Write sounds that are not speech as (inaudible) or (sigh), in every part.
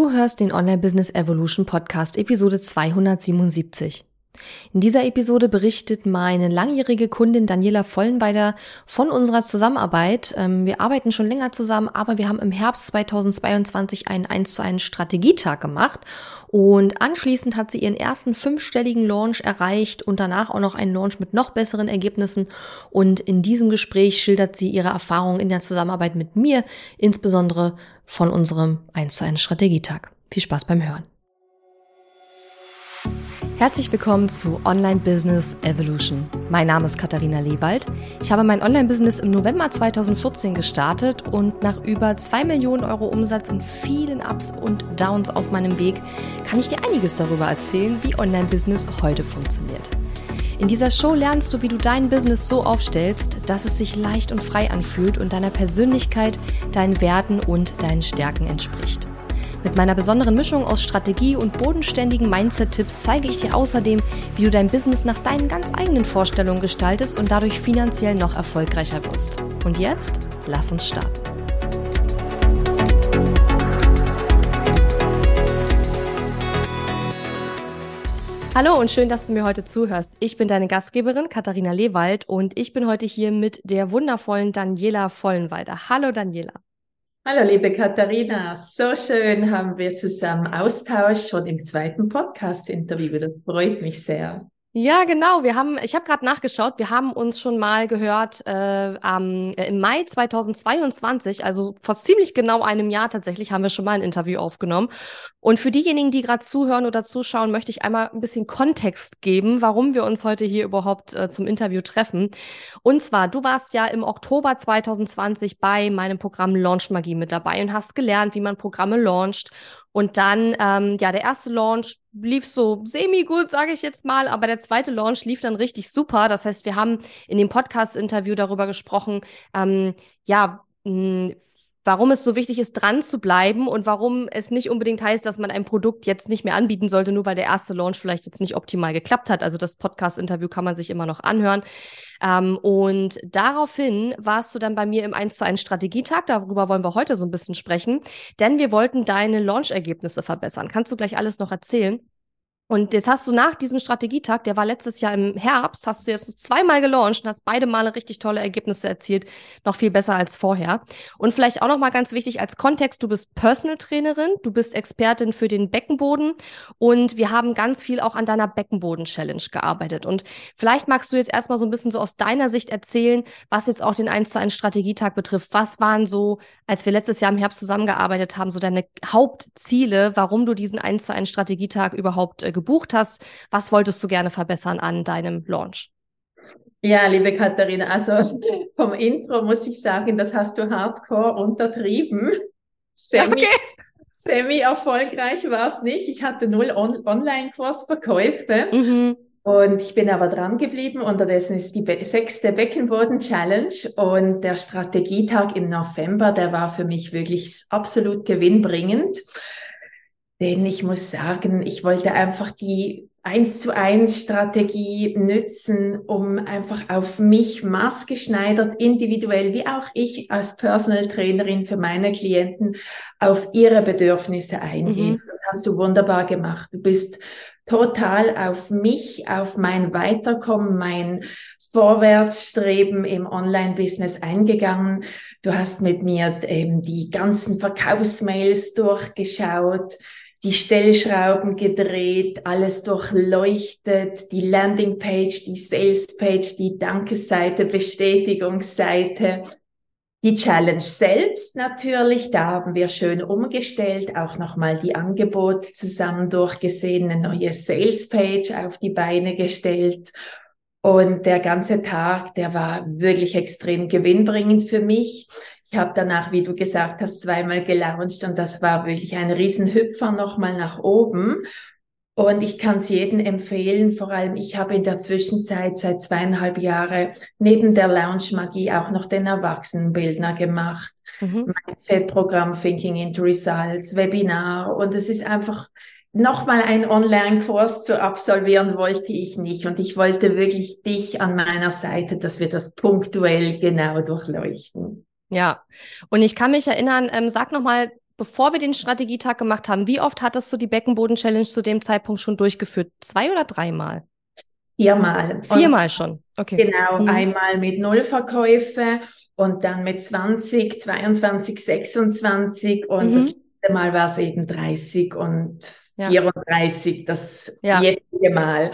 Du hörst den Online Business Evolution Podcast Episode 277. In dieser Episode berichtet meine langjährige Kundin Daniela Vollenweider von unserer Zusammenarbeit. Ähm, wir arbeiten schon länger zusammen, aber wir haben im Herbst 2022 einen 1 zu 1 Strategietag gemacht und anschließend hat sie ihren ersten fünfstelligen Launch erreicht und danach auch noch einen Launch mit noch besseren Ergebnissen. Und in diesem Gespräch schildert sie ihre Erfahrungen in der Zusammenarbeit mit mir, insbesondere von unserem 1 zu 1 Strategietag. Viel Spaß beim Hören. Herzlich willkommen zu Online Business Evolution. Mein Name ist Katharina Lewald. Ich habe mein Online-Business im November 2014 gestartet und nach über zwei Millionen Euro Umsatz und vielen Ups und Downs auf meinem Weg kann ich dir einiges darüber erzählen, wie Online-Business heute funktioniert. In dieser Show lernst du, wie du dein Business so aufstellst, dass es sich leicht und frei anfühlt und deiner Persönlichkeit, deinen Werten und deinen Stärken entspricht. Mit meiner besonderen Mischung aus Strategie und bodenständigen Mindset-Tipps zeige ich dir außerdem, wie du dein Business nach deinen ganz eigenen Vorstellungen gestaltest und dadurch finanziell noch erfolgreicher wirst. Und jetzt, lass uns starten. Hallo und schön, dass du mir heute zuhörst. Ich bin deine Gastgeberin Katharina Lewald und ich bin heute hier mit der wundervollen Daniela Vollenweider. Hallo Daniela. Hallo, liebe Katharina. So schön haben wir zusammen Austausch schon im zweiten Podcast-Interview. Das freut mich sehr. Ja, genau. Wir haben, ich habe gerade nachgeschaut, wir haben uns schon mal gehört äh, am, äh, im Mai 2022, also vor ziemlich genau einem Jahr tatsächlich, haben wir schon mal ein Interview aufgenommen. Und für diejenigen, die gerade zuhören oder zuschauen, möchte ich einmal ein bisschen Kontext geben, warum wir uns heute hier überhaupt äh, zum Interview treffen. Und zwar, du warst ja im Oktober 2020 bei meinem Programm Launch Magie mit dabei und hast gelernt, wie man Programme launcht und dann, ähm, ja, der erste Launch lief so semi-gut, sage ich jetzt mal, aber der zweite Launch lief dann richtig super. Das heißt, wir haben in dem Podcast-Interview darüber gesprochen, ähm, ja, warum es so wichtig ist, dran zu bleiben und warum es nicht unbedingt heißt, dass man ein Produkt jetzt nicht mehr anbieten sollte, nur weil der erste Launch vielleicht jetzt nicht optimal geklappt hat. Also das Podcast-Interview kann man sich immer noch anhören. Ähm, und daraufhin warst du dann bei mir im 1 zu 1 Strategietag. Darüber wollen wir heute so ein bisschen sprechen, denn wir wollten deine Launch-Ergebnisse verbessern. Kannst du gleich alles noch erzählen? Und jetzt hast du nach diesem Strategietag, der war letztes Jahr im Herbst, hast du jetzt zweimal gelauncht und hast beide Male richtig tolle Ergebnisse erzielt, noch viel besser als vorher. Und vielleicht auch noch mal ganz wichtig als Kontext, du bist Personal Trainerin, du bist Expertin für den Beckenboden und wir haben ganz viel auch an deiner Beckenboden Challenge gearbeitet. Und vielleicht magst du jetzt erstmal so ein bisschen so aus deiner Sicht erzählen, was jetzt auch den 1 zu 1 Strategietag betrifft. Was waren so, als wir letztes Jahr im Herbst zusammengearbeitet haben, so deine Hauptziele, warum du diesen 1 zu 1 Strategietag überhaupt äh, gebucht hast. Was wolltest du gerne verbessern an deinem Launch? Ja, liebe Katharina, also (laughs) vom Intro muss ich sagen, das hast du hardcore untertrieben. Semi, okay. (laughs) semi erfolgreich war es nicht. Ich hatte null On Online-Kursverkäufe. Mhm. Und ich bin aber dran geblieben. Unterdessen ist die Be sechste Beckenboden-Challenge und der Strategietag im November, der war für mich wirklich absolut gewinnbringend. Denn ich muss sagen, ich wollte einfach die eins zu eins Strategie nützen, um einfach auf mich maßgeschneidert, individuell, wie auch ich als Personal Trainerin für meine Klienten auf ihre Bedürfnisse eingehen. Mhm. Das hast du wunderbar gemacht. Du bist total auf mich, auf mein Weiterkommen, mein Vorwärtsstreben im Online-Business eingegangen. Du hast mit mir eben die ganzen Verkaufsmails durchgeschaut die Stellschrauben gedreht, alles durchleuchtet, die Landingpage, die Salespage, die Dankesseite, Bestätigungsseite, die Challenge selbst natürlich, da haben wir schön umgestellt, auch nochmal die Angebote zusammen durchgesehen, eine neue Salespage auf die Beine gestellt. Und der ganze Tag, der war wirklich extrem gewinnbringend für mich. Ich habe danach, wie du gesagt hast, zweimal gelauncht und das war wirklich ein Riesenhüpfer nochmal nach oben. Und ich kann es jedem empfehlen, vor allem ich habe in der Zwischenzeit seit zweieinhalb Jahren neben der Lounge-Magie auch noch den Erwachsenenbildner gemacht. Mhm. Mindset-Programm Thinking into Results, Webinar. Und es ist einfach nochmal ein Online-Kurs zu absolvieren, wollte ich nicht. Und ich wollte wirklich dich an meiner Seite, dass wir das punktuell genau durchleuchten. Ja, und ich kann mich erinnern, ähm, sag nochmal bevor wir den Strategietag gemacht haben, wie oft hattest du die Beckenboden-Challenge zu dem Zeitpunkt schon durchgeführt? Zwei oder dreimal? Viermal. Viermal und schon, okay. Genau, mhm. einmal mit Nullverkäufe und dann mit 20, 22, 26 und mhm. das letzte Mal war es eben 30 und ja. 34, das ja. jetzige Mal.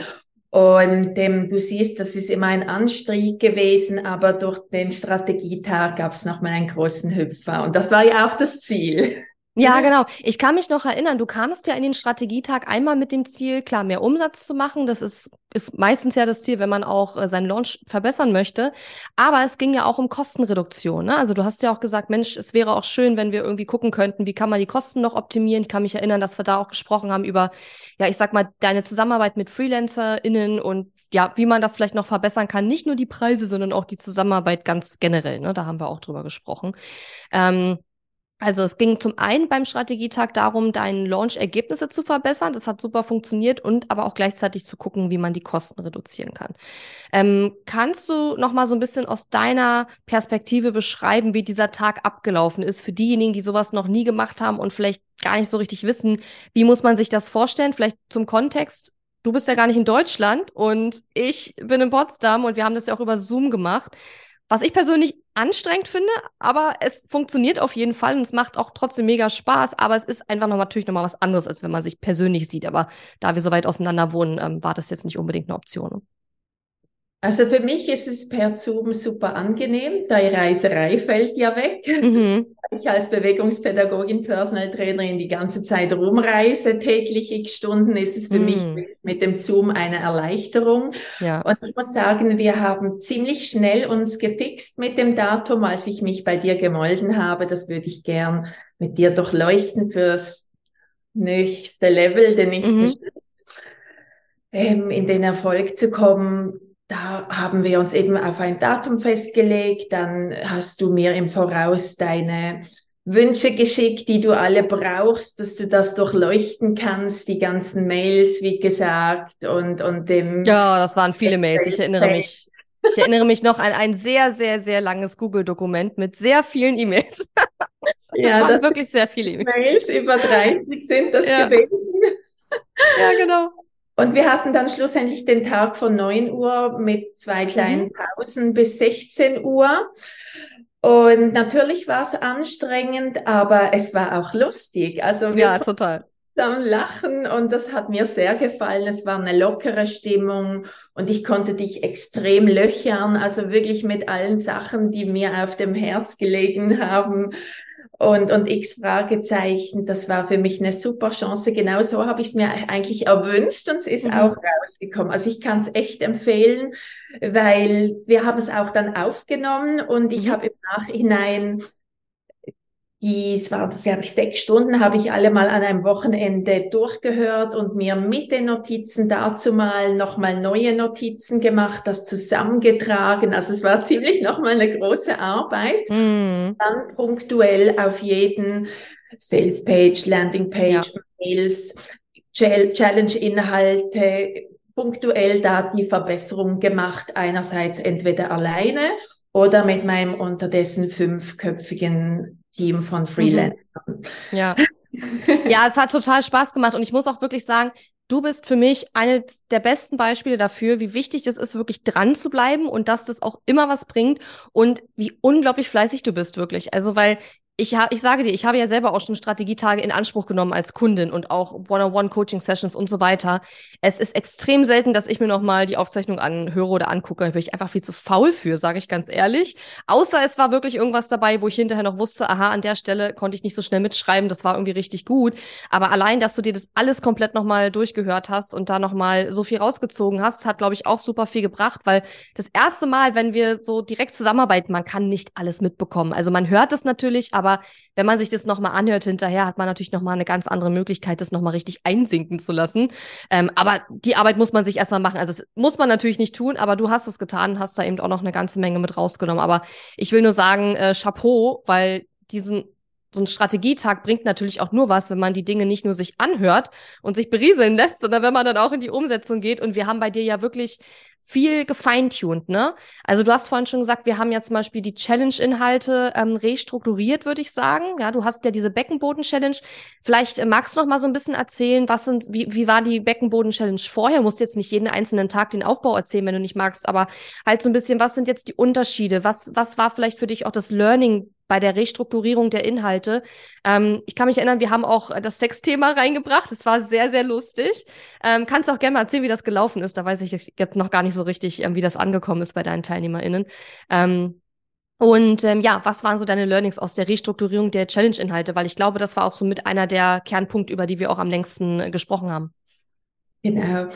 Und ähm, du siehst, das ist immer ein Anstieg gewesen, aber durch den Strategietag gab es nochmal einen großen Hüpfer. Und das war ja auch das Ziel. Ja, genau. Ich kann mich noch erinnern, du kamst ja in den Strategietag einmal mit dem Ziel, klar, mehr Umsatz zu machen. Das ist, ist meistens ja das Ziel, wenn man auch äh, seinen Launch verbessern möchte. Aber es ging ja auch um Kostenreduktion. Ne? Also du hast ja auch gesagt, Mensch, es wäre auch schön, wenn wir irgendwie gucken könnten, wie kann man die Kosten noch optimieren. Ich kann mich erinnern, dass wir da auch gesprochen haben über, ja, ich sag mal, deine Zusammenarbeit mit FreelancerInnen und ja, wie man das vielleicht noch verbessern kann. Nicht nur die Preise, sondern auch die Zusammenarbeit ganz generell. Ne? Da haben wir auch drüber gesprochen. Ähm, also es ging zum einen beim Strategietag darum, deine Launch-Ergebnisse zu verbessern. Das hat super funktioniert und aber auch gleichzeitig zu gucken, wie man die Kosten reduzieren kann. Ähm, kannst du noch mal so ein bisschen aus deiner Perspektive beschreiben, wie dieser Tag abgelaufen ist für diejenigen, die sowas noch nie gemacht haben und vielleicht gar nicht so richtig wissen, wie muss man sich das vorstellen? Vielleicht zum Kontext. Du bist ja gar nicht in Deutschland und ich bin in Potsdam und wir haben das ja auch über Zoom gemacht. Was ich persönlich anstrengend finde, aber es funktioniert auf jeden Fall und es macht auch trotzdem mega Spaß. Aber es ist einfach noch natürlich noch mal was anderes, als wenn man sich persönlich sieht. Aber da wir so weit auseinander wohnen, ähm, war das jetzt nicht unbedingt eine Option. Also für mich ist es per Zoom super angenehm. Die Reiserei fällt ja weg. Mhm. (laughs) Ich als Bewegungspädagogin, Personal Trainerin die ganze Zeit rumreise, täglich x Stunden, ist es für mhm. mich mit dem Zoom eine Erleichterung. Ja. Und ich muss sagen, wir haben ziemlich schnell uns gefixt mit dem Datum, als ich mich bei dir gemolden habe. Das würde ich gern mit dir durchleuchten fürs nächste Level, den nächsten mhm. Schritt, ähm, in den Erfolg zu kommen da haben wir uns eben auf ein Datum festgelegt. Dann hast du mir im Voraus deine Wünsche geschickt, die du alle brauchst, dass du das durchleuchten kannst, die ganzen Mails, wie gesagt, und, und dem. Ja, das waren viele Mails. Ich erinnere mich. Ich erinnere mich noch an ein sehr, sehr, sehr langes Google-Dokument mit sehr vielen E-Mails. (laughs) das ja, waren das wirklich sehr viele E-Mails. Über 30 sind das ja. gewesen. Ja, genau. Und wir hatten dann schlussendlich den Tag von 9 Uhr mit zwei kleinen mhm. Pausen bis 16 Uhr. Und natürlich war es anstrengend, aber es war auch lustig. Also ja, total. Am Lachen und das hat mir sehr gefallen. Es war eine lockere Stimmung und ich konnte dich extrem löchern, also wirklich mit allen Sachen, die mir auf dem Herz gelegen haben und, und x Fragezeichen. Das war für mich eine super Chance. Genau so habe ich es mir eigentlich erwünscht und es ist mhm. auch rausgekommen. Also ich kann es echt empfehlen, weil wir haben es auch dann aufgenommen und ich mhm. habe im Nachhinein die, es war, das habe ich sechs Stunden, habe ich alle mal an einem Wochenende durchgehört und mir mit den Notizen dazu mal nochmal neue Notizen gemacht, das zusammengetragen. Also es war ziemlich nochmal eine große Arbeit. Mm. Dann punktuell auf jeden Sales Page, Landing Page, ja. Mails, Challenge-Inhalte, punktuell da die Verbesserung gemacht. Einerseits entweder alleine oder mit meinem unterdessen fünfköpfigen Team von mhm. Freelancern. Ja. (laughs) ja, es hat total Spaß gemacht und ich muss auch wirklich sagen, du bist für mich eines der besten Beispiele dafür, wie wichtig es ist, wirklich dran zu bleiben und dass das auch immer was bringt und wie unglaublich fleißig du bist, wirklich. Also, weil ich, ha ich sage dir, ich habe ja selber auch schon Strategietage in Anspruch genommen als Kundin und auch One-on-One-Coaching-Sessions und so weiter. Es ist extrem selten, dass ich mir nochmal die Aufzeichnung anhöre oder angucke. Da bin ich einfach viel zu faul für, sage ich ganz ehrlich. Außer es war wirklich irgendwas dabei, wo ich hinterher noch wusste, aha, an der Stelle konnte ich nicht so schnell mitschreiben, das war irgendwie richtig gut. Aber allein, dass du dir das alles komplett nochmal durchgehört hast und da nochmal so viel rausgezogen hast, hat, glaube ich, auch super viel gebracht, weil das erste Mal, wenn wir so direkt zusammenarbeiten, man kann nicht alles mitbekommen. Also man hört es natürlich, aber aber wenn man sich das nochmal anhört hinterher, hat man natürlich nochmal eine ganz andere Möglichkeit, das nochmal richtig einsinken zu lassen. Ähm, aber die Arbeit muss man sich erstmal machen. Also das muss man natürlich nicht tun, aber du hast es getan und hast da eben auch noch eine ganze Menge mit rausgenommen. Aber ich will nur sagen, äh, Chapeau, weil diesen so ein Strategietag bringt natürlich auch nur was, wenn man die Dinge nicht nur sich anhört und sich berieseln lässt, sondern wenn man dann auch in die Umsetzung geht. Und wir haben bei dir ja wirklich viel gefeintuned, ne? Also du hast vorhin schon gesagt, wir haben ja zum Beispiel die Challenge-Inhalte ähm, restrukturiert, würde ich sagen. Ja, du hast ja diese Beckenboden-Challenge. Vielleicht äh, magst du noch mal so ein bisschen erzählen, was sind, wie, wie war die Beckenboden-Challenge vorher? Du musst jetzt nicht jeden einzelnen Tag den Aufbau erzählen, wenn du nicht magst, aber halt so ein bisschen, was sind jetzt die Unterschiede? Was, was war vielleicht für dich auch das Learning bei der Restrukturierung der Inhalte. Ähm, ich kann mich erinnern, wir haben auch das Sexthema (laughs) reingebracht. Es war sehr, sehr lustig. Ähm, kannst du auch gerne mal erzählen, wie das gelaufen ist. Da weiß ich jetzt noch gar nicht so richtig, ähm, wie das angekommen ist bei deinen TeilnehmerInnen. Ähm, und ähm, ja, was waren so deine Learnings aus der Restrukturierung der Challenge-Inhalte? Weil ich glaube, das war auch so mit einer der Kernpunkte, über die wir auch am längsten äh, gesprochen haben. Genau.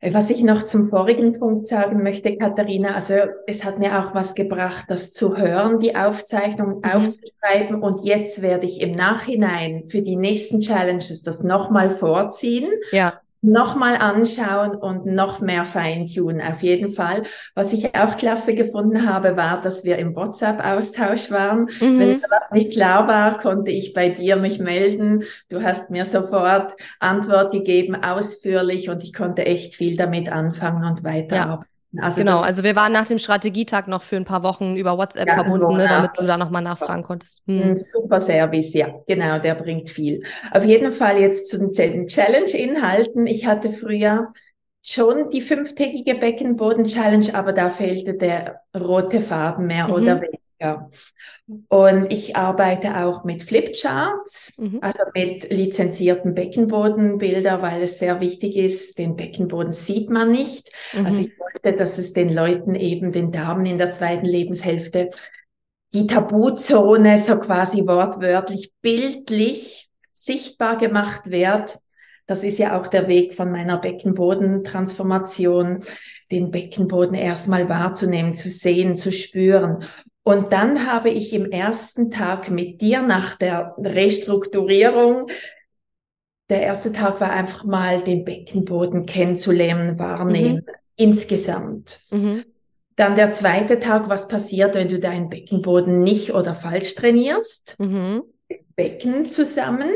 Was ich noch zum vorigen Punkt sagen möchte, Katharina, also es hat mir auch was gebracht, das zu hören, die Aufzeichnung mhm. aufzuschreiben und jetzt werde ich im Nachhinein für die nächsten Challenges das nochmal vorziehen. Ja nochmal anschauen und noch mehr feintunen, auf jeden Fall. Was ich auch klasse gefunden habe, war, dass wir im WhatsApp-Austausch waren. Mhm. Wenn mir was nicht klar war, konnte ich bei dir mich melden. Du hast mir sofort Antwort gegeben, ausführlich und ich konnte echt viel damit anfangen und weiterarbeiten. Ja. Also genau, also wir waren nach dem Strategietag noch für ein paar Wochen über WhatsApp ja, verbunden, ne, damit du da nochmal nachfragen konntest. Hm. Super Service, ja, genau, der bringt viel. Auf jeden Fall jetzt zu den Challenge-Inhalten. Ich hatte früher schon die fünftägige Beckenboden-Challenge, aber da fehlte der rote Faden mehr mhm. oder weniger. Ja. Und ich arbeite auch mit Flipcharts, mhm. also mit lizenzierten Beckenbodenbilder, weil es sehr wichtig ist, den Beckenboden sieht man nicht. Mhm. Also ich wollte, dass es den Leuten eben, den Damen in der zweiten Lebenshälfte, die Tabuzone so quasi wortwörtlich bildlich sichtbar gemacht wird. Das ist ja auch der Weg von meiner Beckenbodentransformation, den Beckenboden erstmal wahrzunehmen, zu sehen, zu spüren. Und dann habe ich im ersten Tag mit dir nach der Restrukturierung, der erste Tag war einfach mal den Beckenboden kennenzulernen, wahrnehmen, mhm. insgesamt. Mhm. Dann der zweite Tag, was passiert, wenn du deinen Beckenboden nicht oder falsch trainierst. Mhm. Becken zusammen.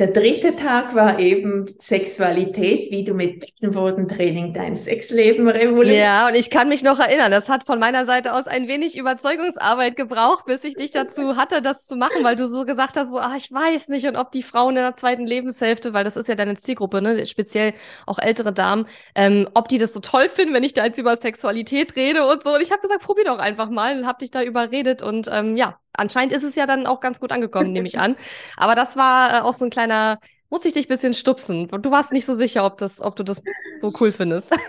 Der dritte Tag war eben Sexualität, wie du mit Beckenbodentraining dein Sexleben revolutioniert. Ja, und ich kann mich noch erinnern, das hat von meiner Seite aus ein wenig Überzeugungsarbeit gebraucht, bis ich dich dazu (laughs) hatte, das zu machen, weil du so gesagt hast, so, ah, ich weiß nicht, und ob die Frauen in der zweiten Lebenshälfte, weil das ist ja deine Zielgruppe, ne, speziell auch ältere Damen, ähm, ob die das so toll finden, wenn ich da jetzt über Sexualität rede und so. Und ich habe gesagt, probier doch einfach mal und habe dich da überredet und ähm, ja, anscheinend ist es ja dann auch ganz gut angekommen, nehme ich (laughs) an. Aber das war äh, auch so ein kleiner, muss ich dich ein bisschen stupsen. Du warst nicht so sicher, ob, das, ob du das so cool findest. (laughs)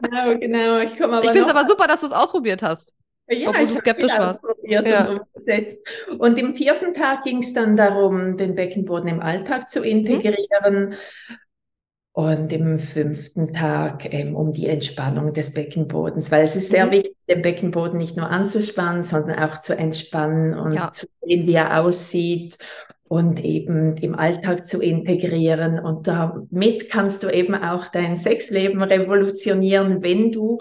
Genau, genau. Ich, komme ich finde es aber super, dass du es ausprobiert hast. Ja, obwohl du skeptisch warst. Ja. Und, umgesetzt. und im vierten Tag ging es dann darum, den Beckenboden im Alltag zu integrieren. Mhm. Und im fünften Tag ähm, um die Entspannung des Beckenbodens, weil es ist sehr mhm. wichtig, den Beckenboden nicht nur anzuspannen, sondern auch zu entspannen und ja. zu sehen, wie er aussieht und eben im Alltag zu integrieren. Und damit kannst du eben auch dein Sexleben revolutionieren, wenn du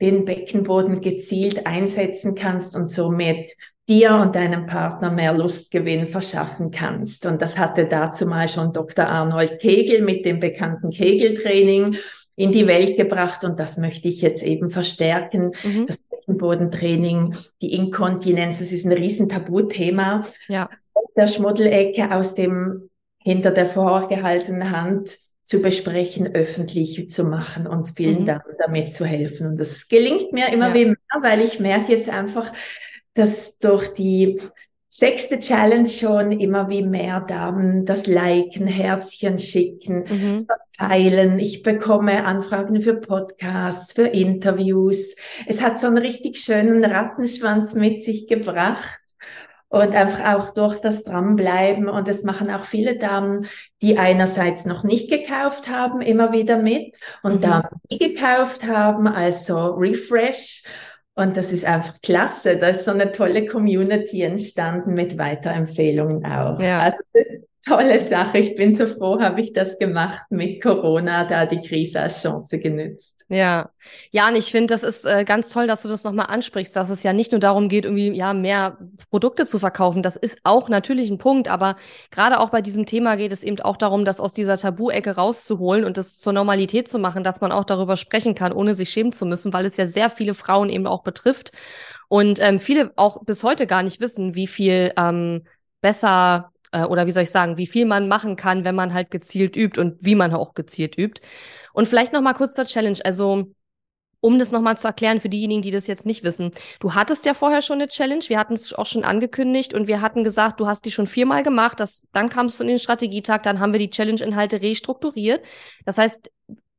den Beckenboden gezielt einsetzen kannst und somit dir und deinem Partner mehr Lustgewinn verschaffen kannst. Und das hatte dazu mal schon Dr. Arnold Kegel mit dem bekannten Kegeltraining in die Welt gebracht und das möchte ich jetzt eben verstärken. Mhm. Das Beckenbodentraining, die Inkontinenz, das ist ein riesen Tabuthema. Ja. Aus der Schmuddelecke, aus dem hinter der vorgehaltenen Hand zu besprechen, öffentlich zu machen, uns vielen mhm. Dank damit zu helfen. Und das gelingt mir immer ja. wieder, weil ich merke jetzt einfach, dass durch die sechste Challenge schon immer wie mehr Damen das Liken, Herzchen schicken, mhm. verteilen. Ich bekomme Anfragen für Podcasts, für Interviews. Es hat so einen richtig schönen Rattenschwanz mit sich gebracht. Und einfach auch durch das Dranbleiben. Und es machen auch viele Damen, die einerseits noch nicht gekauft haben, immer wieder mit. Und mhm. Damen, die gekauft haben, also Refresh und das ist einfach klasse. Da ist so eine tolle Community entstanden mit Weiterempfehlungen auch. Ja. Also tolle Sache. Ich bin so froh, habe ich das gemacht mit Corona, da die Krise als Chance genützt. Ja, ja, und ich finde, das ist äh, ganz toll, dass du das nochmal ansprichst, dass es ja nicht nur darum geht, irgendwie ja mehr Produkte zu verkaufen. Das ist auch natürlich ein Punkt, aber gerade auch bei diesem Thema geht es eben auch darum, das aus dieser Tabu-Ecke rauszuholen und das zur Normalität zu machen, dass man auch darüber sprechen kann, ohne sich schämen zu müssen, weil es ja sehr viele Frauen eben auch betrifft und ähm, viele auch bis heute gar nicht wissen, wie viel ähm, besser äh, oder wie soll ich sagen, wie viel man machen kann, wenn man halt gezielt übt und wie man auch gezielt übt. Und vielleicht noch mal kurz zur Challenge. Also um das nochmal zu erklären für diejenigen, die das jetzt nicht wissen. Du hattest ja vorher schon eine Challenge, wir hatten es auch schon angekündigt und wir hatten gesagt, du hast die schon viermal gemacht, das, dann kamst du in den Strategietag, dann haben wir die Challenge-Inhalte restrukturiert. Das heißt,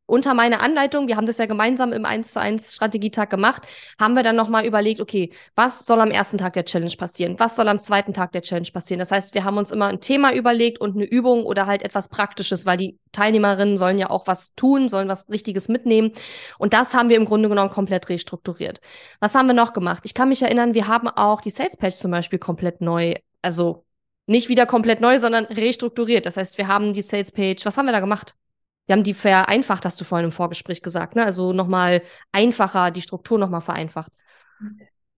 unter meiner Anleitung, wir haben das ja gemeinsam im 1 zu 1 Strategietag gemacht, haben wir dann nochmal überlegt, okay, was soll am ersten Tag der Challenge passieren? Was soll am zweiten Tag der Challenge passieren? Das heißt, wir haben uns immer ein Thema überlegt und eine Übung oder halt etwas Praktisches, weil die Teilnehmerinnen sollen ja auch was tun, sollen was Richtiges mitnehmen. Und das haben wir im Grunde genommen komplett restrukturiert. Was haben wir noch gemacht? Ich kann mich erinnern, wir haben auch die Sales Page zum Beispiel komplett neu, also nicht wieder komplett neu, sondern restrukturiert. Das heißt, wir haben die Sales Page, was haben wir da gemacht? Wir haben die vereinfacht, hast du vorhin im Vorgespräch gesagt, ne? Also nochmal einfacher, die Struktur nochmal vereinfacht.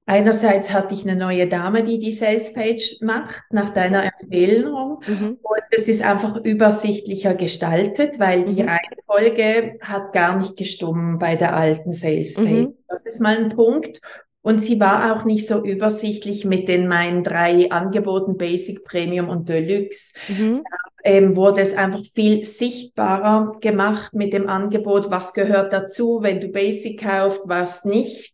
Einerseits hatte ich eine neue Dame, die die Salespage macht, nach deiner Empfehlung. Mhm. Und es ist einfach übersichtlicher gestaltet, weil die mhm. Reihenfolge hat gar nicht gestummen bei der alten Salespage. Mhm. Das ist mal ein Punkt. Und sie war auch nicht so übersichtlich mit den meinen drei Angeboten Basic, Premium und Deluxe. Mhm. Ähm, wurde es einfach viel sichtbarer gemacht mit dem Angebot, was gehört dazu, wenn du Basic kaufst, was nicht.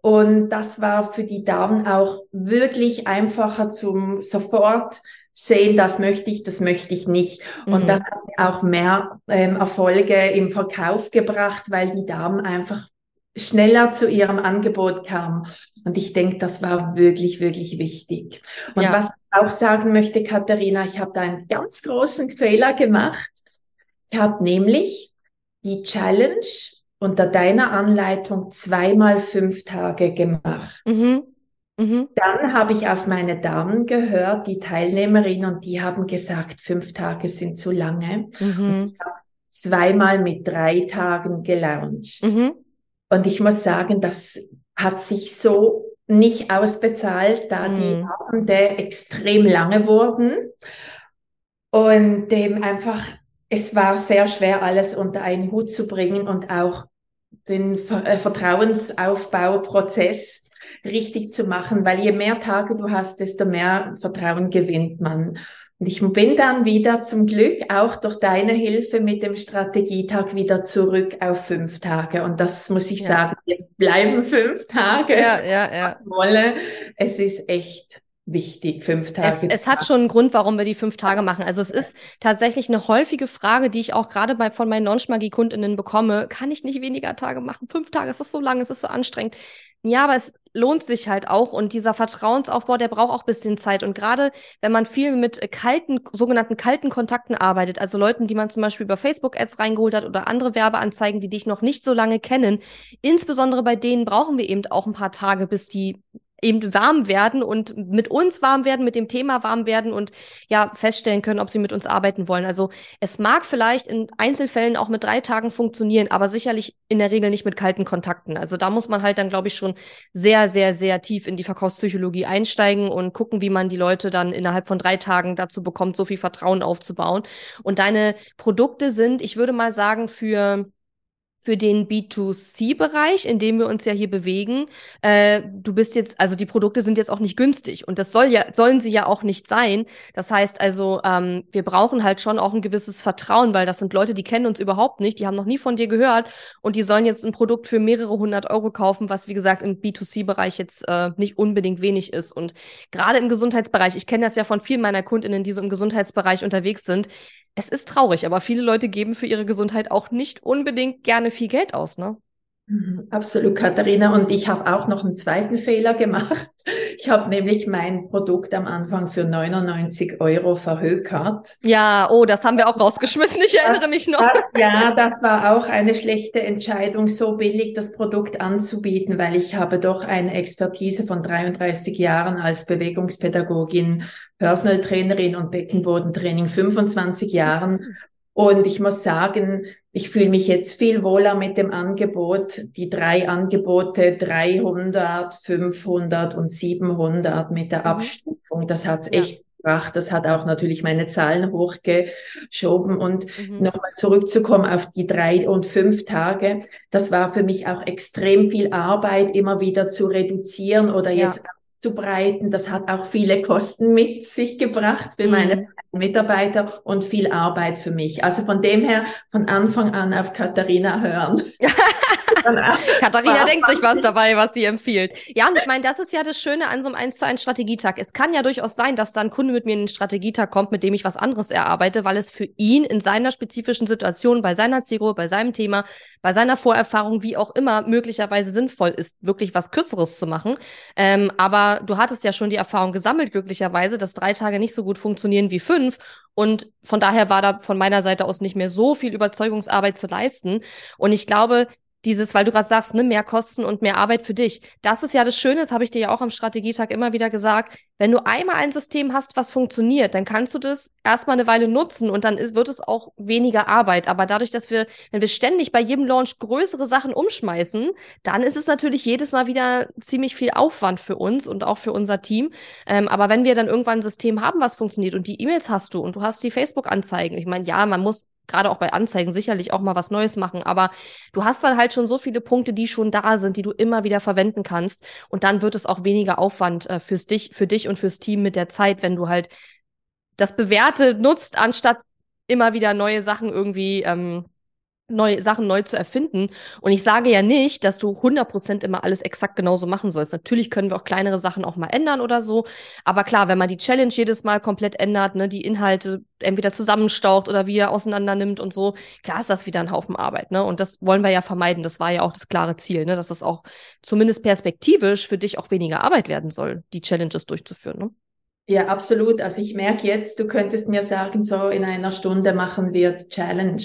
Und das war für die Damen auch wirklich einfacher zum sofort sehen, das möchte ich, das möchte ich nicht. Und mhm. das hat auch mehr ähm, Erfolge im Verkauf gebracht, weil die Damen einfach schneller zu ihrem Angebot kam. Und ich denke, das war wirklich, wirklich wichtig. Und ja. was ich auch sagen möchte, Katharina, ich habe da einen ganz großen Fehler gemacht. Ich habe nämlich die Challenge unter deiner Anleitung zweimal fünf Tage gemacht. Mhm. Mhm. Dann habe ich auf meine Damen gehört, die Teilnehmerinnen, und die haben gesagt, fünf Tage sind zu lange. Mhm. ich habe zweimal mit drei Tagen gelauncht. Mhm. Und ich muss sagen, das hat sich so nicht ausbezahlt, da mm. die Abende extrem lange wurden. Und dem einfach, es war sehr schwer, alles unter einen Hut zu bringen und auch den äh, Vertrauensaufbauprozess richtig zu machen, weil je mehr Tage du hast, desto mehr Vertrauen gewinnt man. Und ich bin dann wieder zum Glück auch durch deine Hilfe mit dem Strategietag wieder zurück auf fünf Tage. Und das muss ich ja. sagen, jetzt bleiben fünf Tage. Ja, ja, ja. Wolle. Es ist echt wichtig, fünf Tage. Es, es, hat schon einen Grund, warum wir die fünf Tage machen. Also es ist tatsächlich eine häufige Frage, die ich auch gerade bei, von meinen Non-Schmagie-KundInnen bekomme. Kann ich nicht weniger Tage machen? Fünf Tage, es ist so lang, es ist so anstrengend. Ja, aber es lohnt sich halt auch und dieser Vertrauensaufbau, der braucht auch bisschen Zeit. Und gerade wenn man viel mit kalten, sogenannten kalten Kontakten arbeitet, also Leuten, die man zum Beispiel über Facebook-Ads reingeholt hat oder andere Werbeanzeigen, die dich noch nicht so lange kennen, insbesondere bei denen brauchen wir eben auch ein paar Tage, bis die eben warm werden und mit uns warm werden, mit dem Thema warm werden und ja feststellen können, ob sie mit uns arbeiten wollen. Also es mag vielleicht in Einzelfällen auch mit drei Tagen funktionieren, aber sicherlich in der Regel nicht mit kalten Kontakten. Also da muss man halt dann, glaube ich, schon sehr, sehr, sehr tief in die Verkaufspsychologie einsteigen und gucken, wie man die Leute dann innerhalb von drei Tagen dazu bekommt, so viel Vertrauen aufzubauen. Und deine Produkte sind, ich würde mal sagen, für für den B2C-Bereich, in dem wir uns ja hier bewegen. Äh, du bist jetzt, also die Produkte sind jetzt auch nicht günstig und das soll ja, sollen sie ja auch nicht sein. Das heißt also, ähm, wir brauchen halt schon auch ein gewisses Vertrauen, weil das sind Leute, die kennen uns überhaupt nicht, die haben noch nie von dir gehört und die sollen jetzt ein Produkt für mehrere hundert Euro kaufen, was wie gesagt im B2C-Bereich jetzt äh, nicht unbedingt wenig ist. Und gerade im Gesundheitsbereich, ich kenne das ja von vielen meiner KundInnen, die so im Gesundheitsbereich unterwegs sind, es ist traurig, aber viele Leute geben für ihre Gesundheit auch nicht unbedingt gerne viel Geld aus, ne? Mhm, absolut, Katharina. Und ich habe auch noch einen zweiten Fehler gemacht. (laughs) Ich habe nämlich mein Produkt am Anfang für 99 Euro verhökert. Ja, oh, das haben wir auch rausgeschmissen. Ich erinnere mich noch. Ja, das war auch eine schlechte Entscheidung, so billig das Produkt anzubieten, weil ich habe doch eine Expertise von 33 Jahren als Bewegungspädagogin, Personal Trainerin und Beckenbodentraining, 25 Jahren und ich muss sagen, ich fühle mich jetzt viel wohler mit dem Angebot. Die drei Angebote 300, 500 und 700 mit der mhm. Abstufung, das hat's ja. echt gebracht. Das hat auch natürlich meine Zahlen hochgeschoben. Und mhm. nochmal zurückzukommen auf die drei und fünf Tage, das war für mich auch extrem viel Arbeit, immer wieder zu reduzieren oder ja. jetzt auszubreiten. Das hat auch viele Kosten mit sich gebracht für mhm. meine Mitarbeiter und viel Arbeit für mich. Also von dem her von Anfang an auf Katharina hören. (laughs) Katharina denkt sich was dabei, was sie empfiehlt. Ja, und ich meine, das ist ja das Schöne an so einem 1 zu 1 Strategietag. Es kann ja durchaus sein, dass da ein Kunde mit mir in den Strategietag kommt, mit dem ich was anderes erarbeite, weil es für ihn in seiner spezifischen Situation, bei seiner Zielgruppe, bei seinem Thema, bei seiner Vorerfahrung, wie auch immer, möglicherweise sinnvoll ist, wirklich was Kürzeres zu machen. Ähm, aber du hattest ja schon die Erfahrung gesammelt, glücklicherweise, dass drei Tage nicht so gut funktionieren wie fünf fünf. Und von daher war da von meiner Seite aus nicht mehr so viel Überzeugungsarbeit zu leisten. Und ich glaube, dieses, weil du gerade sagst, ne, mehr Kosten und mehr Arbeit für dich. Das ist ja das Schöne, das habe ich dir ja auch am Strategietag immer wieder gesagt. Wenn du einmal ein System hast, was funktioniert, dann kannst du das erstmal eine Weile nutzen und dann ist, wird es auch weniger Arbeit. Aber dadurch, dass wir, wenn wir ständig bei jedem Launch größere Sachen umschmeißen, dann ist es natürlich jedes Mal wieder ziemlich viel Aufwand für uns und auch für unser Team. Ähm, aber wenn wir dann irgendwann ein System haben, was funktioniert und die E-Mails hast du und du hast die Facebook-Anzeigen, ich meine, ja, man muss gerade auch bei Anzeigen sicherlich auch mal was Neues machen, aber du hast dann halt schon so viele Punkte, die schon da sind, die du immer wieder verwenden kannst und dann wird es auch weniger Aufwand äh, fürs dich, für dich und fürs Team mit der Zeit, wenn du halt das Bewährte nutzt, anstatt immer wieder neue Sachen irgendwie ähm, neue Sachen neu zu erfinden. Und ich sage ja nicht, dass du 100% immer alles exakt genauso machen sollst. Natürlich können wir auch kleinere Sachen auch mal ändern oder so. Aber klar, wenn man die Challenge jedes Mal komplett ändert, ne, die Inhalte entweder zusammenstaucht oder wieder auseinander nimmt und so, klar ist das wieder ein Haufen Arbeit. Ne? Und das wollen wir ja vermeiden. Das war ja auch das klare Ziel, ne? dass es auch zumindest perspektivisch für dich auch weniger Arbeit werden soll, die Challenges durchzuführen. Ne? Ja, absolut. Also ich merke jetzt, du könntest mir sagen, so in einer Stunde machen wir Challenge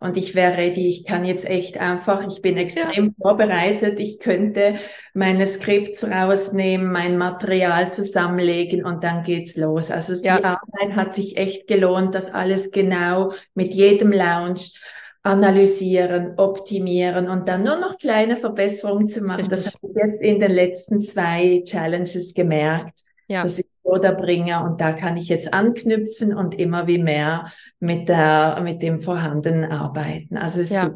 und ich wäre ready. Ich kann jetzt echt einfach, ich bin extrem ja. vorbereitet. Ich könnte meine Skripts rausnehmen, mein Material zusammenlegen und dann geht's los. Also ja. die Arbeit hat sich echt gelohnt, das alles genau mit jedem Lounge analysieren, optimieren und dann nur noch kleine Verbesserungen zu machen. Richtig. Das habe ich jetzt in den letzten zwei Challenges gemerkt. Ja. Dass ich oder Bringer und da kann ich jetzt anknüpfen und immer wie mehr mit der, mit dem Vorhandenen arbeiten. Also es ja.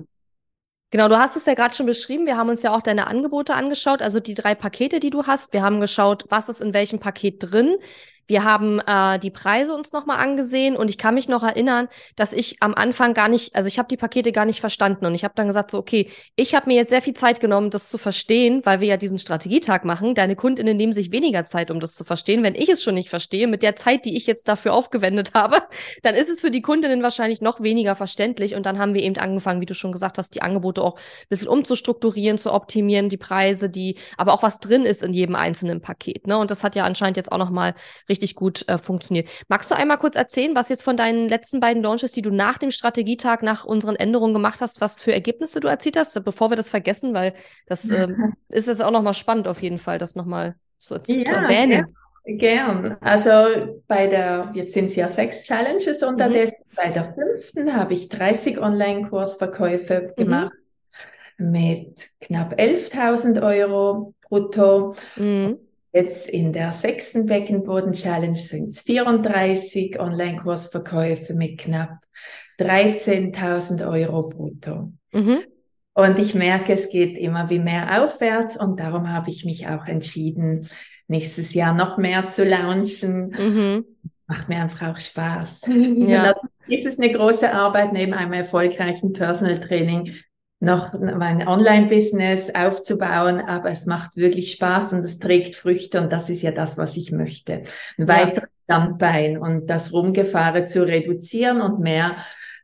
Genau, du hast es ja gerade schon beschrieben. Wir haben uns ja auch deine Angebote angeschaut, also die drei Pakete, die du hast. Wir haben geschaut, was ist in welchem Paket drin. Wir haben äh, die Preise uns nochmal angesehen und ich kann mich noch erinnern, dass ich am Anfang gar nicht, also ich habe die Pakete gar nicht verstanden und ich habe dann gesagt, so, okay, ich habe mir jetzt sehr viel Zeit genommen, das zu verstehen, weil wir ja diesen Strategietag machen. Deine Kundinnen nehmen sich weniger Zeit, um das zu verstehen. Wenn ich es schon nicht verstehe, mit der Zeit, die ich jetzt dafür aufgewendet (laughs) habe, dann ist es für die Kundinnen wahrscheinlich noch weniger verständlich und dann haben wir eben angefangen, wie du schon gesagt hast, die Angebote auch ein bisschen umzustrukturieren, zu optimieren, die Preise, die, aber auch was drin ist in jedem einzelnen Paket. Ne? Und das hat ja anscheinend jetzt auch nochmal richtig gut äh, funktioniert. Magst du einmal kurz erzählen, was jetzt von deinen letzten beiden Launches, die du nach dem Strategietag, nach unseren Änderungen gemacht hast, was für Ergebnisse du erzielt hast, bevor wir das vergessen, weil das äh, (laughs) ist es auch nochmal spannend auf jeden Fall, das nochmal zu, ja, zu erwähnen. Ja. Gern. Also bei der, jetzt sind es ja sechs Challenges unterdessen. Mhm. Bei der fünften habe ich 30 Online-Kursverkäufe mhm. gemacht mit knapp 11.000 Euro brutto. Mhm. Jetzt in der sechsten Beckenboden-Challenge sind es 34 Online-Kursverkäufe mit knapp 13.000 Euro brutto. Mhm. Und ich merke, es geht immer wie mehr aufwärts und darum habe ich mich auch entschieden, nächstes Jahr noch mehr zu launchen. Mhm. Macht mir einfach auch Spaß. (laughs) Ja. ist es eine große Arbeit neben einem erfolgreichen Personal Training, noch mein Online-Business aufzubauen, aber es macht wirklich Spaß und es trägt Früchte und das ist ja das, was ich möchte. Ein weiteres Standbein und das Rumgefahren zu reduzieren und mehr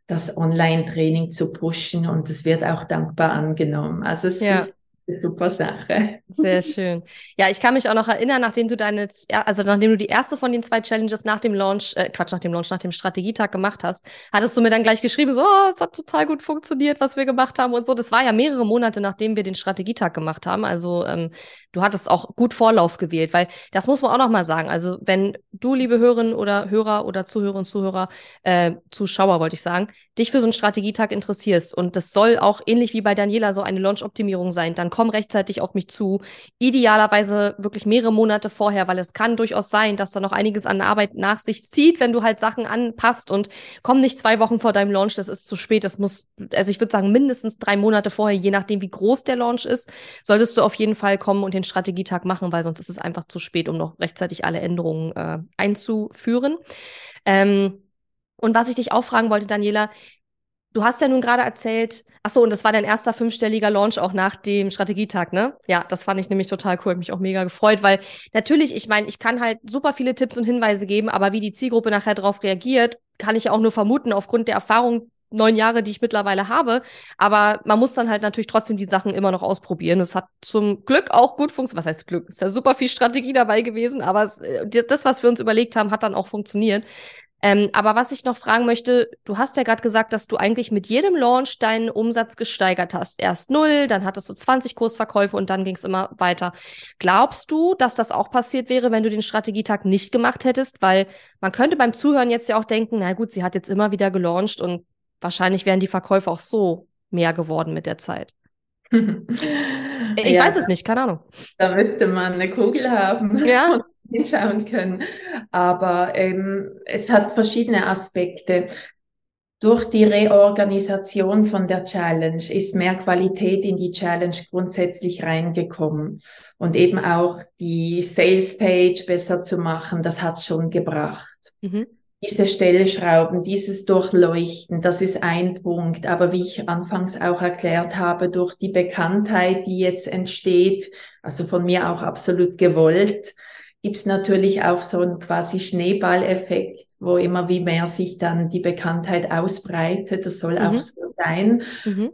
das Online-Training zu pushen und es wird auch dankbar angenommen. Also es ja. ist super Sache. Sehr (laughs) schön. Ja, ich kann mich auch noch erinnern, nachdem du deine, also nachdem du die erste von den zwei Challenges nach dem Launch, äh, Quatsch, nach dem Launch, nach dem Strategietag gemacht hast, hattest du mir dann gleich geschrieben, so, oh, es hat total gut funktioniert, was wir gemacht haben und so. Das war ja mehrere Monate, nachdem wir den Strategietag gemacht haben. Also ähm, du hattest auch gut Vorlauf gewählt, weil das muss man auch noch mal sagen. Also wenn du, liebe Hörerinnen oder Hörer oder Zuhörer und Zuhörer, äh, Zuschauer wollte ich sagen, dich für so einen Strategietag interessierst und das soll auch ähnlich wie bei Daniela so eine Launch-Optimierung sein, dann komm rechtzeitig auf mich zu. Idealerweise wirklich mehrere Monate vorher, weil es kann durchaus sein, dass da noch einiges an Arbeit nach sich zieht, wenn du halt Sachen anpasst und komm nicht zwei Wochen vor deinem Launch, das ist zu spät. Das muss, also ich würde sagen, mindestens drei Monate vorher, je nachdem, wie groß der Launch ist, solltest du auf jeden Fall kommen und den Strategietag machen, weil sonst ist es einfach zu spät, um noch rechtzeitig alle Änderungen äh, einzuführen. Ähm, und was ich dich auch fragen wollte, Daniela, Du hast ja nun gerade erzählt, ach so, und das war dein erster fünfstelliger Launch auch nach dem Strategietag, ne? Ja, das fand ich nämlich total cool, mich auch mega gefreut, weil natürlich, ich meine, ich kann halt super viele Tipps und Hinweise geben, aber wie die Zielgruppe nachher darauf reagiert, kann ich auch nur vermuten aufgrund der Erfahrung neun Jahre, die ich mittlerweile habe. Aber man muss dann halt natürlich trotzdem die Sachen immer noch ausprobieren. Es hat zum Glück auch gut funktioniert. Was heißt Glück? Es ist ja super viel Strategie dabei gewesen, aber es, äh, das, was wir uns überlegt haben, hat dann auch funktioniert. Ähm, aber was ich noch fragen möchte, du hast ja gerade gesagt, dass du eigentlich mit jedem Launch deinen Umsatz gesteigert hast. Erst null, dann hattest du 20 Kursverkäufe und dann ging es immer weiter. Glaubst du, dass das auch passiert wäre, wenn du den Strategietag nicht gemacht hättest? Weil man könnte beim Zuhören jetzt ja auch denken, na gut, sie hat jetzt immer wieder gelauncht und wahrscheinlich wären die Verkäufe auch so mehr geworden mit der Zeit. (laughs) ich ja, weiß es nicht, keine Ahnung. Da müsste man eine Kugel haben. Ja. (laughs) hinschauen können. Aber ähm, es hat verschiedene Aspekte. Durch die Reorganisation von der Challenge ist mehr Qualität in die Challenge grundsätzlich reingekommen und eben auch die Sales Page besser zu machen, das hat schon gebracht. Mhm. Diese Stellschrauben, dieses Durchleuchten, das ist ein Punkt. Aber wie ich anfangs auch erklärt habe, durch die Bekanntheit, die jetzt entsteht, also von mir auch absolut gewollt, gibt's natürlich auch so einen quasi Schneeballeffekt, wo immer wie mehr sich dann die Bekanntheit ausbreitet. Das soll mhm. auch so sein. Mhm.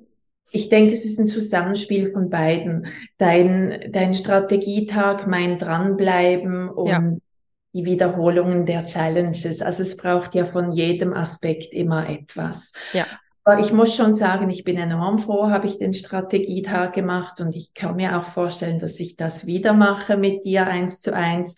Ich denke, es ist ein Zusammenspiel von beiden. Dein, dein Strategietag, mein Dranbleiben und ja. die Wiederholungen der Challenges. Also es braucht ja von jedem Aspekt immer etwas. Ja. Aber ich muss schon sagen, ich bin enorm froh, habe ich den Strategietag gemacht und ich kann mir auch vorstellen, dass ich das wieder mache mit dir eins zu eins,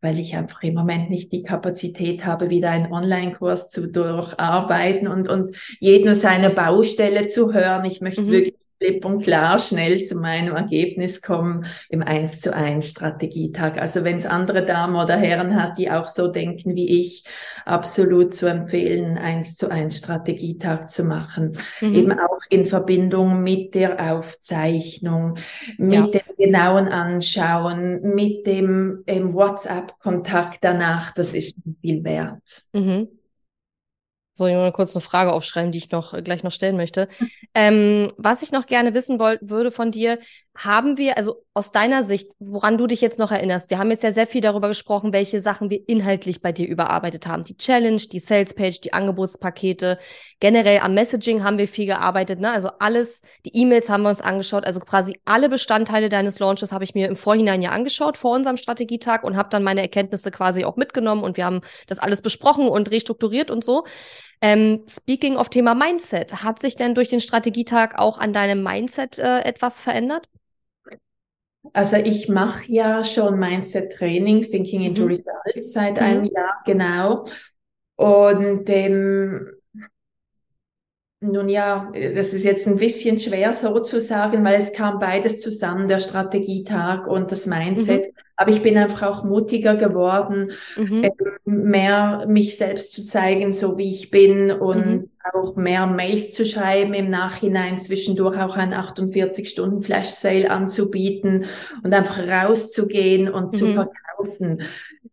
weil ich einfach im Moment nicht die Kapazität habe, wieder einen Online-Kurs zu durcharbeiten und, und jeden seine Baustelle zu hören. Ich möchte mhm. wirklich klipp und klar schnell zu meinem Ergebnis kommen im 1 zu 1 Strategietag. Also wenn es andere Damen oder Herren hat, die auch so denken wie ich, absolut zu empfehlen, 1 zu 1 Strategietag zu machen. Mhm. Eben auch in Verbindung mit der Aufzeichnung, mit ja. dem genauen Anschauen, mit dem, WhatsApp-Kontakt danach. Das ist viel wert. Mhm. Soll ich mal kurz eine Frage aufschreiben, die ich noch äh, gleich noch stellen möchte. Ähm, was ich noch gerne wissen wollt, würde von dir, haben wir, also aus deiner Sicht, woran du dich jetzt noch erinnerst, wir haben jetzt ja sehr viel darüber gesprochen, welche Sachen wir inhaltlich bei dir überarbeitet haben. Die Challenge, die Salespage, die Angebotspakete, generell am Messaging haben wir viel gearbeitet, ne? Also alles, die E-Mails haben wir uns angeschaut, also quasi alle Bestandteile deines Launches habe ich mir im Vorhinein ja angeschaut vor unserem Strategietag und habe dann meine Erkenntnisse quasi auch mitgenommen und wir haben das alles besprochen und restrukturiert und so. Ähm, speaking of Thema Mindset, hat sich denn durch den Strategietag auch an deinem Mindset äh, etwas verändert? Also ich mache ja schon Mindset-Training, Thinking into mhm. Results seit mhm. einem Jahr, genau. Und ähm, nun ja, das ist jetzt ein bisschen schwer so zu sagen, weil es kam beides zusammen, der Strategietag und das Mindset. Mhm. Aber ich bin einfach auch mutiger geworden, mhm. äh, mehr mich selbst zu zeigen, so wie ich bin und mhm. auch mehr Mails zu schreiben im Nachhinein, zwischendurch auch ein 48-Stunden-Flash-Sale anzubieten und einfach rauszugehen und zu mhm. verkaufen.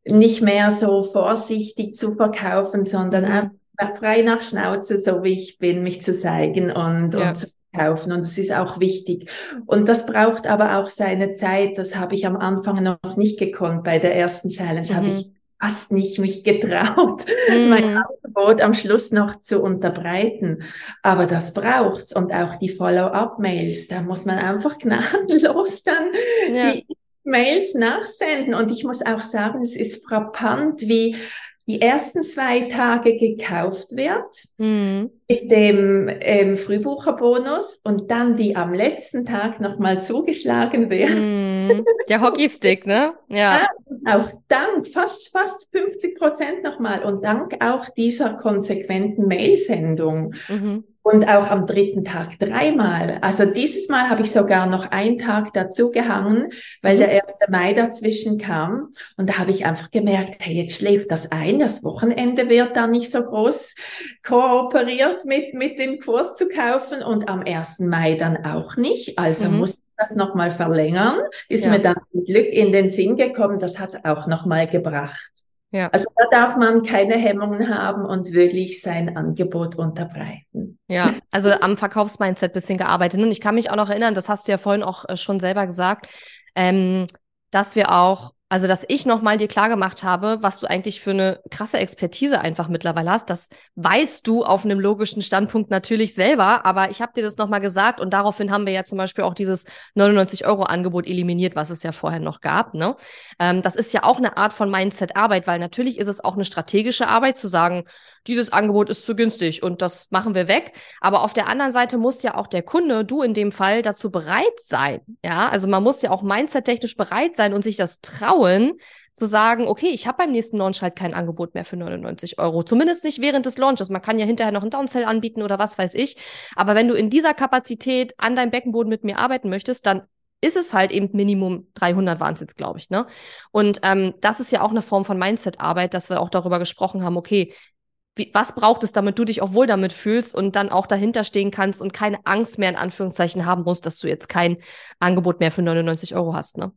Nicht mehr so vorsichtig zu verkaufen, sondern mhm. einfach frei nach Schnauze, so wie ich bin, mich zu zeigen und, ja. und zu kaufen und es ist auch wichtig. Und das braucht aber auch seine Zeit. Das habe ich am Anfang noch nicht gekonnt. Bei der ersten Challenge mhm. habe ich fast nicht mich getraut, mm. (laughs) mein Angebot am Schluss noch zu unterbreiten. Aber das braucht's und auch die Follow-up-Mails. Da muss man einfach (laughs) gnadenlos dann ja. die Mails nachsenden. Und ich muss auch sagen, es ist frappant, wie die ersten zwei Tage gekauft wird mhm. mit dem ähm, Frühbucherbonus und dann die am letzten Tag nochmal zugeschlagen wird. Mhm. Der (laughs) Hockeystick, ne? Ja. ja. Auch dank, fast, fast 50 Prozent nochmal und dank auch dieser konsequenten Mailsendung. Mhm und auch am dritten Tag dreimal. Also dieses Mal habe ich sogar noch einen Tag dazu gehangen, weil der 1. Mhm. Mai dazwischen kam. Und da habe ich einfach gemerkt, hey, jetzt schläft das ein. Das Wochenende wird da nicht so groß kooperiert mit, mit dem Kurs zu kaufen und am 1. Mai dann auch nicht. Also mhm. muss ich das nochmal verlängern. Ist ja. mir dann zum Glück in den Sinn gekommen. Das hat auch nochmal gebracht. Ja. Also da darf man keine Hemmungen haben und wirklich sein Angebot unterbreiten. Ja, also am Verkaufsmindset bisschen gearbeitet. Und ich kann mich auch noch erinnern, das hast du ja vorhin auch äh, schon selber gesagt, ähm, dass wir auch also, dass ich nochmal dir klar gemacht habe, was du eigentlich für eine krasse Expertise einfach mittlerweile hast. Das weißt du auf einem logischen Standpunkt natürlich selber, aber ich habe dir das nochmal gesagt und daraufhin haben wir ja zum Beispiel auch dieses 99-Euro-Angebot eliminiert, was es ja vorher noch gab. Ne? Ähm, das ist ja auch eine Art von Mindset-Arbeit, weil natürlich ist es auch eine strategische Arbeit zu sagen, dieses Angebot ist zu günstig und das machen wir weg. Aber auf der anderen Seite muss ja auch der Kunde, du in dem Fall, dazu bereit sein. Ja, also man muss ja auch mindset-technisch bereit sein und sich das trauen, zu sagen, okay, ich habe beim nächsten Launch halt kein Angebot mehr für 99 Euro. Zumindest nicht während des Launches. Man kann ja hinterher noch einen Downsell anbieten oder was weiß ich. Aber wenn du in dieser Kapazität an deinem Beckenboden mit mir arbeiten möchtest, dann ist es halt eben Minimum 300 waren es jetzt, glaube ich. Ne? Und ähm, das ist ja auch eine Form von Mindset-Arbeit, dass wir auch darüber gesprochen haben, okay, wie, was braucht es, damit du dich auch wohl damit fühlst und dann auch dahinter stehen kannst und keine Angst mehr in Anführungszeichen haben musst, dass du jetzt kein Angebot mehr für 99 Euro hast, ne?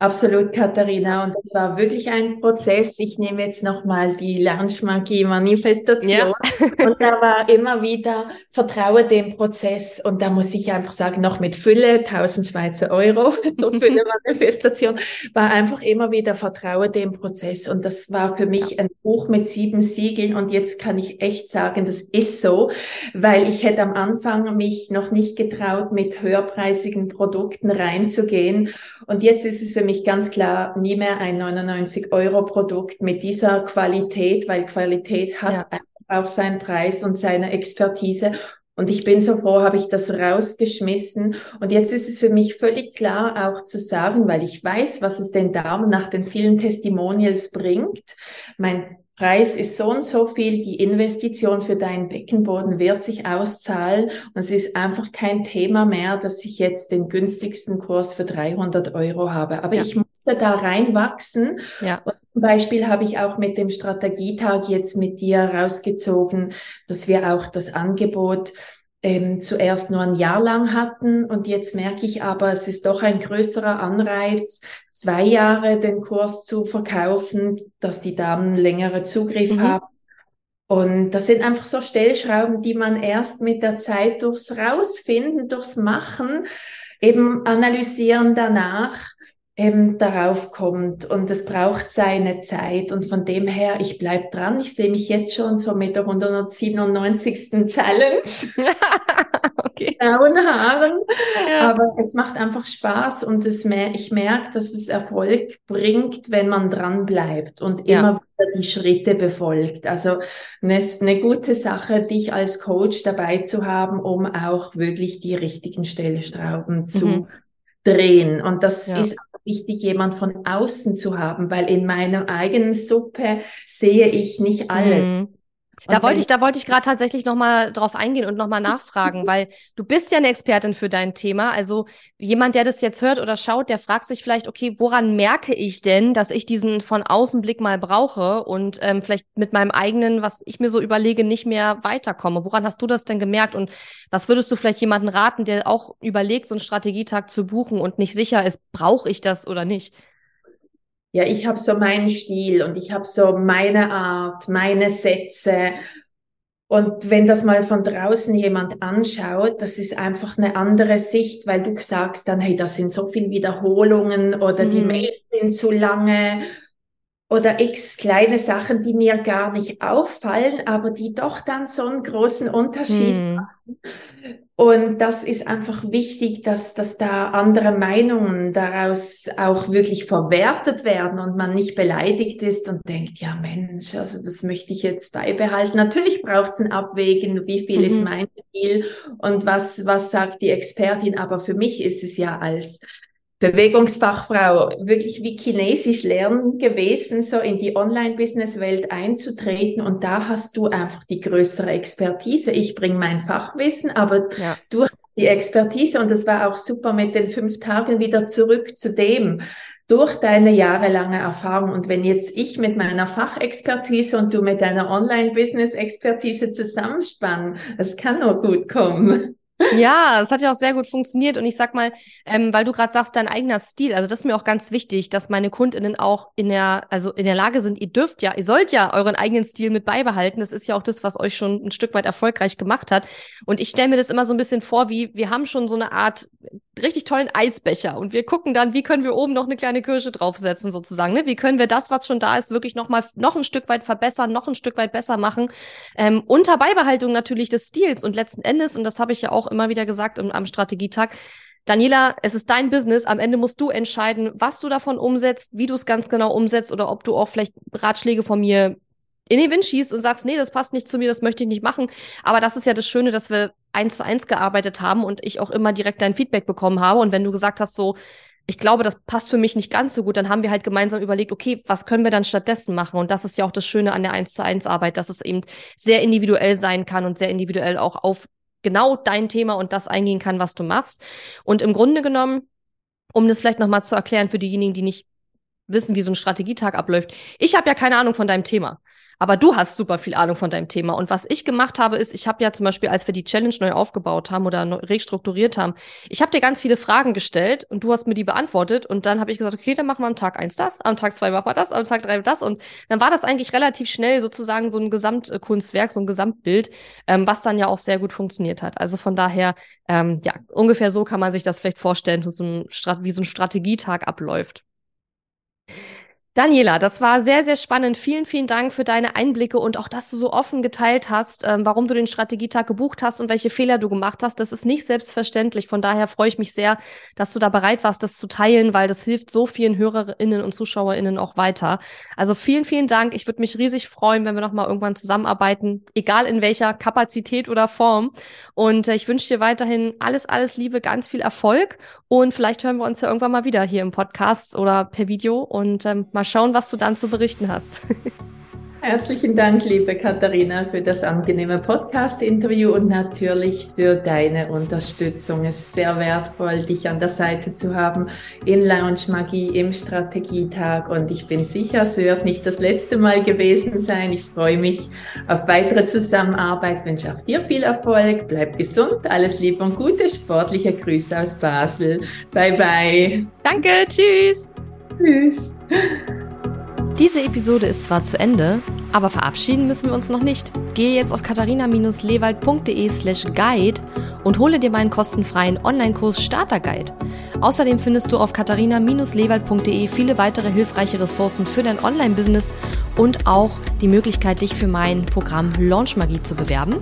Absolut, Katharina. Und das war wirklich ein Prozess. Ich nehme jetzt nochmal die Lernschmagie Manifestation. Ja. (laughs) und da war immer wieder, vertraue dem Prozess. Und da muss ich einfach sagen, noch mit Fülle, 1000 Schweizer Euro, (laughs) so Fülle (laughs) Manifestation, war einfach immer wieder, vertraue dem Prozess. Und das war für mich ein Buch mit sieben Siegeln. Und jetzt kann ich echt sagen, das ist so, weil ich hätte am Anfang mich noch nicht getraut, mit höherpreisigen Produkten reinzugehen. Und jetzt ist es für mich ganz klar nie mehr ein 99-Euro-Produkt mit dieser Qualität, weil Qualität hat ja. auch seinen Preis und seine Expertise. Und ich bin so froh, habe ich das rausgeschmissen. Und jetzt ist es für mich völlig klar auch zu sagen, weil ich weiß, was es den Damen nach den vielen Testimonials bringt. Mein Preis ist so und so viel, die Investition für deinen Beckenboden wird sich auszahlen und es ist einfach kein Thema mehr, dass ich jetzt den günstigsten Kurs für 300 Euro habe. Aber ja. ich musste da reinwachsen. Ja. Und zum Beispiel habe ich auch mit dem Strategietag jetzt mit dir rausgezogen, dass wir auch das Angebot ähm, zuerst nur ein Jahr lang hatten und jetzt merke ich aber, es ist doch ein größerer Anreiz, zwei Jahre den Kurs zu verkaufen, dass die Damen längere Zugriff mhm. haben. Und das sind einfach so Stellschrauben, die man erst mit der Zeit durchs Rausfinden, durchs Machen, eben analysieren danach eben darauf kommt und es braucht seine Zeit und von dem her, ich bleib dran. Ich sehe mich jetzt schon so mit der 197. Challenge. (laughs) okay. Grauen Haaren. Ja. Aber es macht einfach Spaß und es mer ich merke, dass es Erfolg bringt, wenn man dran bleibt und ja. immer wieder die Schritte befolgt. Also eine, eine gute Sache, dich als Coach dabei zu haben, um auch wirklich die richtigen Stellschrauben zu mhm. Drehen. Und das ja. ist wichtig, jemand von außen zu haben, weil in meiner eigenen Suppe sehe ich nicht alles. Mhm. Da wollte ich, da wollte ich gerade tatsächlich nochmal drauf eingehen und nochmal nachfragen, (laughs) weil du bist ja eine Expertin für dein Thema. Also jemand, der das jetzt hört oder schaut, der fragt sich vielleicht, okay, woran merke ich denn, dass ich diesen von Außenblick mal brauche und ähm, vielleicht mit meinem eigenen, was ich mir so überlege, nicht mehr weiterkomme? Woran hast du das denn gemerkt? Und was würdest du vielleicht jemanden raten, der auch überlegt, so einen Strategietag zu buchen und nicht sicher ist, brauche ich das oder nicht? Ja, ich habe so meinen Stil und ich habe so meine Art, meine Sätze. Und wenn das mal von draußen jemand anschaut, das ist einfach eine andere Sicht, weil du sagst dann, hey, das sind so viele Wiederholungen oder mhm. die Mails sind zu lange. Oder x kleine Sachen, die mir gar nicht auffallen, aber die doch dann so einen großen Unterschied hm. machen. Und das ist einfach wichtig, dass, dass da andere Meinungen daraus auch wirklich verwertet werden und man nicht beleidigt ist und denkt, ja Mensch, also das möchte ich jetzt beibehalten. Natürlich braucht es ein Abwägen, wie viel mhm. ist mein Ziel und was, was sagt die Expertin. Aber für mich ist es ja als Bewegungsfachfrau wirklich wie Chinesisch lernen gewesen, so in die Online-Business-Welt einzutreten. Und da hast du einfach die größere Expertise. Ich bringe mein Fachwissen, aber ja. du hast die Expertise. Und das war auch super mit den fünf Tagen wieder zurück zu dem durch deine jahrelange Erfahrung. Und wenn jetzt ich mit meiner Fachexpertise und du mit deiner Online-Business-Expertise zusammenspannen, das kann nur gut kommen. Ja, es hat ja auch sehr gut funktioniert. Und ich sag mal, ähm, weil du gerade sagst, dein eigener Stil, also das ist mir auch ganz wichtig, dass meine KundInnen auch in der, also in der Lage sind, ihr dürft ja, ihr sollt ja euren eigenen Stil mit beibehalten. Das ist ja auch das, was euch schon ein Stück weit erfolgreich gemacht hat. Und ich stelle mir das immer so ein bisschen vor, wie wir haben schon so eine Art richtig tollen Eisbecher und wir gucken dann, wie können wir oben noch eine kleine Kirsche draufsetzen sozusagen. Ne? Wie können wir das, was schon da ist, wirklich noch mal noch ein Stück weit verbessern, noch ein Stück weit besser machen, ähm, unter Beibehaltung natürlich des Stils und letzten Endes und das habe ich ja auch immer wieder gesagt im, am Strategietag. Daniela, es ist dein Business. Am Ende musst du entscheiden, was du davon umsetzt, wie du es ganz genau umsetzt oder ob du auch vielleicht Ratschläge von mir in den Wind schießt und sagst, nee, das passt nicht zu mir, das möchte ich nicht machen. Aber das ist ja das Schöne, dass wir eins zu eins gearbeitet haben und ich auch immer direkt dein Feedback bekommen habe. Und wenn du gesagt hast, so, ich glaube, das passt für mich nicht ganz so gut, dann haben wir halt gemeinsam überlegt, okay, was können wir dann stattdessen machen? Und das ist ja auch das Schöne an der eins zu eins Arbeit, dass es eben sehr individuell sein kann und sehr individuell auch auf genau dein Thema und das eingehen kann, was du machst. Und im Grunde genommen, um das vielleicht nochmal zu erklären für diejenigen, die nicht wissen, wie so ein Strategietag abläuft. Ich habe ja keine Ahnung von deinem Thema. Aber du hast super viel Ahnung von deinem Thema. Und was ich gemacht habe, ist, ich habe ja zum Beispiel, als wir die Challenge neu aufgebaut haben oder restrukturiert haben, ich habe dir ganz viele Fragen gestellt und du hast mir die beantwortet. Und dann habe ich gesagt, okay, dann machen wir am Tag eins das, am Tag zwei machen wir das, am Tag drei das. Und dann war das eigentlich relativ schnell sozusagen so ein Gesamtkunstwerk, so ein Gesamtbild, ähm, was dann ja auch sehr gut funktioniert hat. Also von daher, ähm, ja, ungefähr so kann man sich das vielleicht vorstellen, so ein wie so ein Strategietag abläuft. Daniela, das war sehr, sehr spannend. Vielen, vielen Dank für deine Einblicke und auch, dass du so offen geteilt hast, ähm, warum du den Strategietag gebucht hast und welche Fehler du gemacht hast. Das ist nicht selbstverständlich. Von daher freue ich mich sehr, dass du da bereit warst, das zu teilen, weil das hilft so vielen Hörerinnen und Zuschauerinnen auch weiter. Also vielen, vielen Dank. Ich würde mich riesig freuen, wenn wir nochmal irgendwann zusammenarbeiten, egal in welcher Kapazität oder Form. Und äh, ich wünsche dir weiterhin alles, alles Liebe, ganz viel Erfolg und vielleicht hören wir uns ja irgendwann mal wieder hier im Podcast oder per Video und ähm, mal schauen, was du dann zu berichten hast. (laughs) Herzlichen Dank, liebe Katharina, für das angenehme Podcast-Interview und natürlich für deine Unterstützung. Es ist sehr wertvoll, dich an der Seite zu haben in Lounge Magie, im Strategietag und ich bin sicher, es wird nicht das letzte Mal gewesen sein. Ich freue mich auf weitere Zusammenarbeit, wünsche auch dir viel Erfolg, bleib gesund, alles Liebe und Gute, sportliche Grüße aus Basel. Bye bye. Danke, tschüss. Tschüss. Diese Episode ist zwar zu Ende, aber verabschieden müssen wir uns noch nicht. Gehe jetzt auf katharina-lewald.de slash guide und hole dir meinen kostenfreien Online-Kurs Starter Guide. Außerdem findest du auf katharina-lewald.de viele weitere hilfreiche Ressourcen für dein Online-Business und auch die Möglichkeit, dich für mein Programm Launch Magie zu bewerben.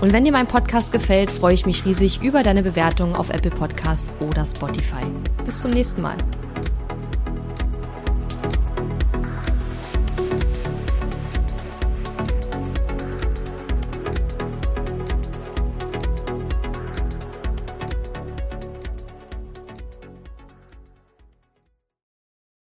Und wenn dir mein Podcast gefällt, freue ich mich riesig über deine Bewertung auf Apple Podcasts oder Spotify. Bis zum nächsten Mal.